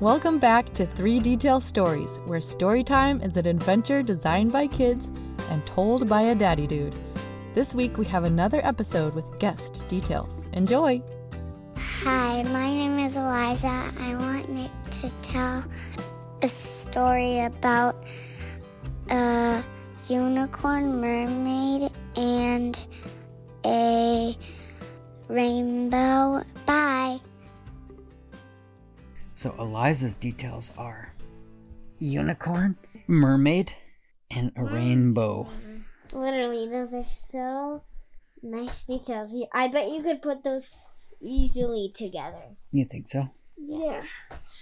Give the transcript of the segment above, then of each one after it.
Welcome back to Three Detail Stories, where story time is an adventure designed by kids and told by a daddy dude. This week we have another episode with guest details. Enjoy! Hi, my name is Eliza. I want Nick to tell a story about a unicorn mermaid and a rainbow. So Eliza's details are unicorn, mermaid, and a rainbow. Mm-hmm. Literally, those are so nice details. I bet you could put those easily together. You think so? Yeah.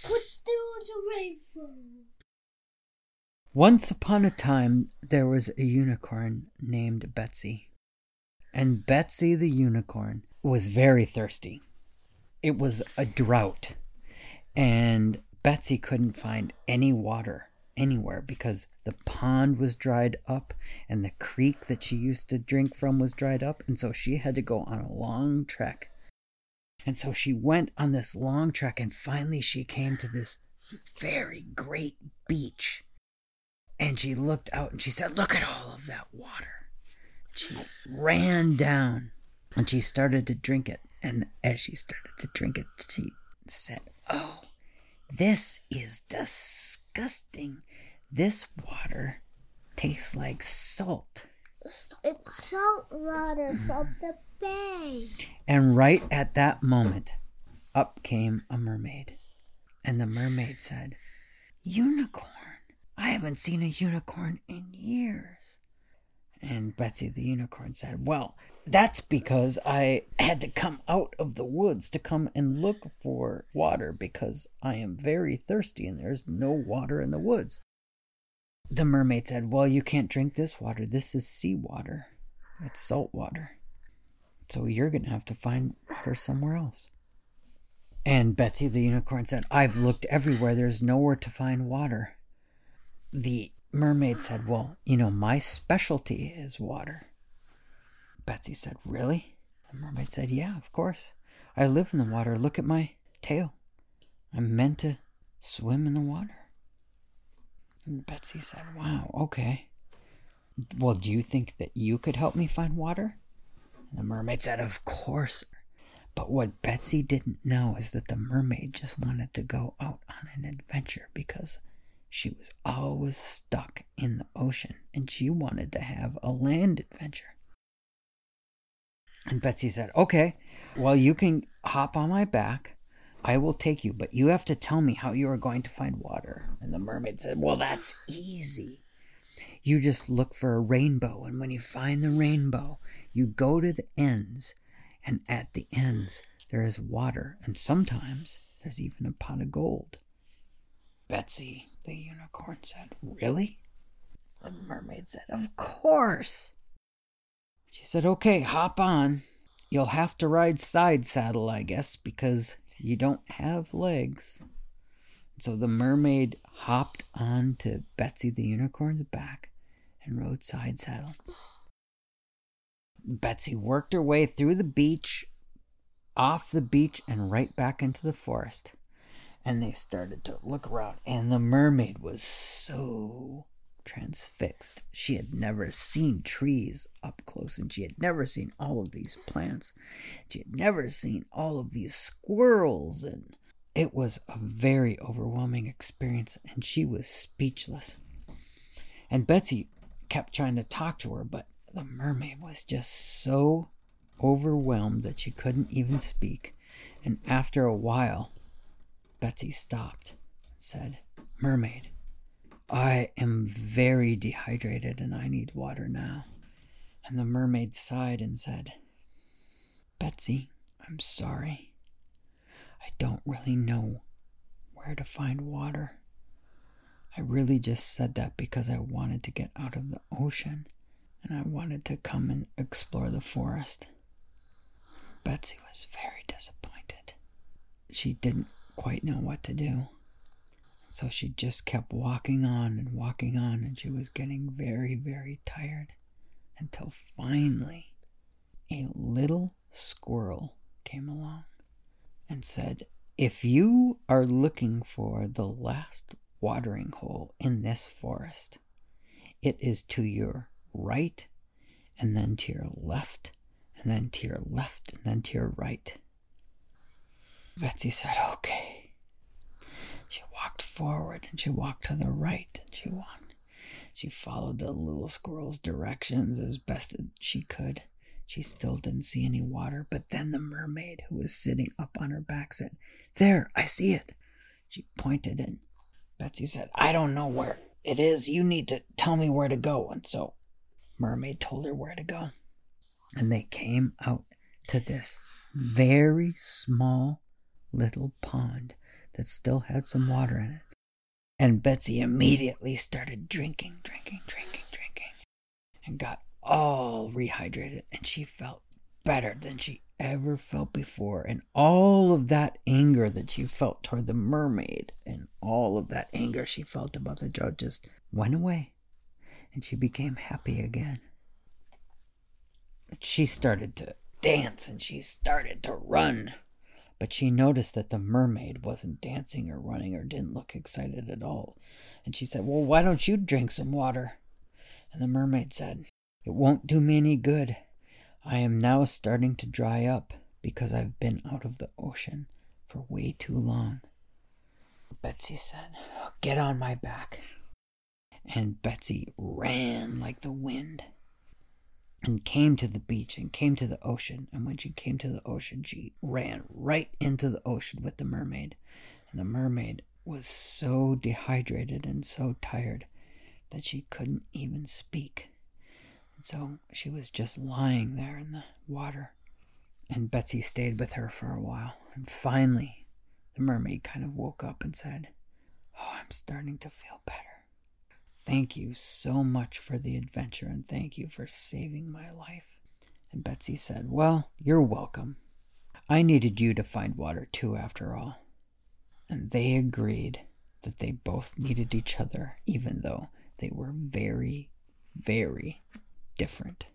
What's the rainbow? Once upon a time, there was a unicorn named Betsy. And Betsy the unicorn was very thirsty. It was a drought. And Betsy couldn't find any water anywhere because the pond was dried up and the creek that she used to drink from was dried up. And so she had to go on a long trek. And so she went on this long trek and finally she came to this very great beach. And she looked out and she said, Look at all of that water. She ran down and she started to drink it. And as she started to drink it, she said, Oh, this is disgusting. This water tastes like salt. It's salt water from the bay. And right at that moment, up came a mermaid. And the mermaid said, Unicorn. I haven't seen a unicorn in years. And Betsy the unicorn said, Well, that's because I had to come out of the woods to come and look for water because I am very thirsty and there's no water in the woods. The mermaid said, Well, you can't drink this water. This is seawater. It's salt water. So you're going to have to find water somewhere else. And Betsy the unicorn said, I've looked everywhere. There's nowhere to find water. The mermaid said, Well, you know, my specialty is water. Betsy said, Really? The mermaid said, Yeah, of course. I live in the water. Look at my tail. I'm meant to swim in the water. And Betsy said, Wow, okay. Well, do you think that you could help me find water? And the mermaid said, Of course. But what Betsy didn't know is that the mermaid just wanted to go out on an adventure because she was always stuck in the ocean and she wanted to have a land adventure. And Betsy said, Okay, well, you can hop on my back. I will take you, but you have to tell me how you are going to find water. And the mermaid said, Well, that's easy. You just look for a rainbow, and when you find the rainbow, you go to the ends, and at the ends there is water, and sometimes there's even a pot of gold. Betsy, the unicorn said, Really? The mermaid said, Of course. She said, Okay, hop on. You'll have to ride side saddle, I guess, because you don't have legs. So the mermaid hopped on to Betsy the unicorn's back and rode side saddle. Betsy worked her way through the beach, off the beach, and right back into the forest. And they started to look around, and the mermaid was so transfixed. She had never seen trees up close, and she had never seen all of these plants. She had never seen all of these squirrels, and it was a very overwhelming experience, and she was speechless. And Betsy kept trying to talk to her, but the mermaid was just so overwhelmed that she couldn't even speak. And after a while, Betsy stopped and said, Mermaid, I am very dehydrated and I need water now. And the mermaid sighed and said, Betsy, I'm sorry. I don't really know where to find water. I really just said that because I wanted to get out of the ocean and I wanted to come and explore the forest. Betsy was very disappointed. She didn't quite know what to do. So she just kept walking on and walking on, and she was getting very, very tired until finally a little squirrel came along and said, If you are looking for the last watering hole in this forest, it is to your right, and then to your left, and then to your left, and then to your right. Betsy said, Okay. She walked forward and she walked to the right and she walked. She followed the little squirrel's directions as best she could. She still didn't see any water, but then the mermaid who was sitting up on her back said, There, I see it. She pointed and Betsy said, I don't know where it is. You need to tell me where to go. And so Mermaid told her where to go. And they came out to this very small little pond that still had some water in it. And Betsy immediately started drinking, drinking, drinking, drinking, and got all rehydrated. And she felt better than she ever felt before. And all of that anger that she felt toward the mermaid and all of that anger she felt about the drought just went away. And she became happy again. She started to dance and she started to run but she noticed that the mermaid wasn't dancing or running or didn't look excited at all. And she said, Well, why don't you drink some water? And the mermaid said, It won't do me any good. I am now starting to dry up because I've been out of the ocean for way too long. Betsy said, Get on my back. And Betsy ran like the wind and came to the beach and came to the ocean. And when she came to the ocean, she ran right into the ocean with the mermaid. And the mermaid was so dehydrated and so tired that she couldn't even speak. And so she was just lying there in the water. And Betsy stayed with her for a while. And finally, the mermaid kind of woke up and said, Oh, I'm starting to feel better. Thank you so much for the adventure and thank you for saving my life. And Betsy said, Well, you're welcome. I needed you to find water too, after all. And they agreed that they both needed each other, even though they were very, very different.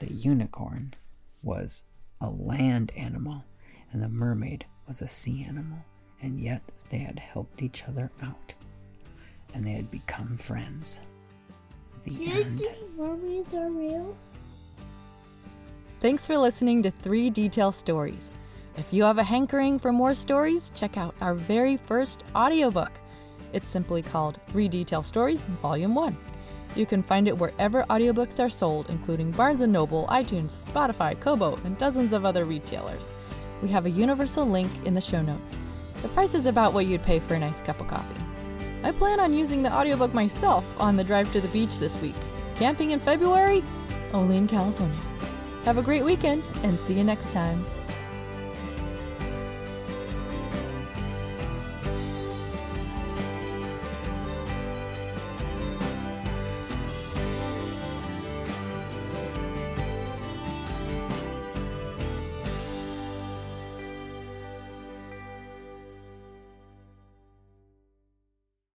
The unicorn was a land animal, and the mermaid was a sea animal, and yet they had helped each other out and they had become friends. The You end. think mermaids are real? Thanks for listening to Three Detail Stories. If you have a hankering for more stories, check out our very first audiobook. It's simply called Three Detail Stories, Volume 1. You can find it wherever audiobooks are sold, including Barnes & Noble, iTunes, Spotify, Kobo, and dozens of other retailers. We have a universal link in the show notes. The price is about what you'd pay for a nice cup of coffee. I plan on using the audiobook myself on the drive to the beach this week. Camping in February? Only in California. Have a great weekend and see you next time.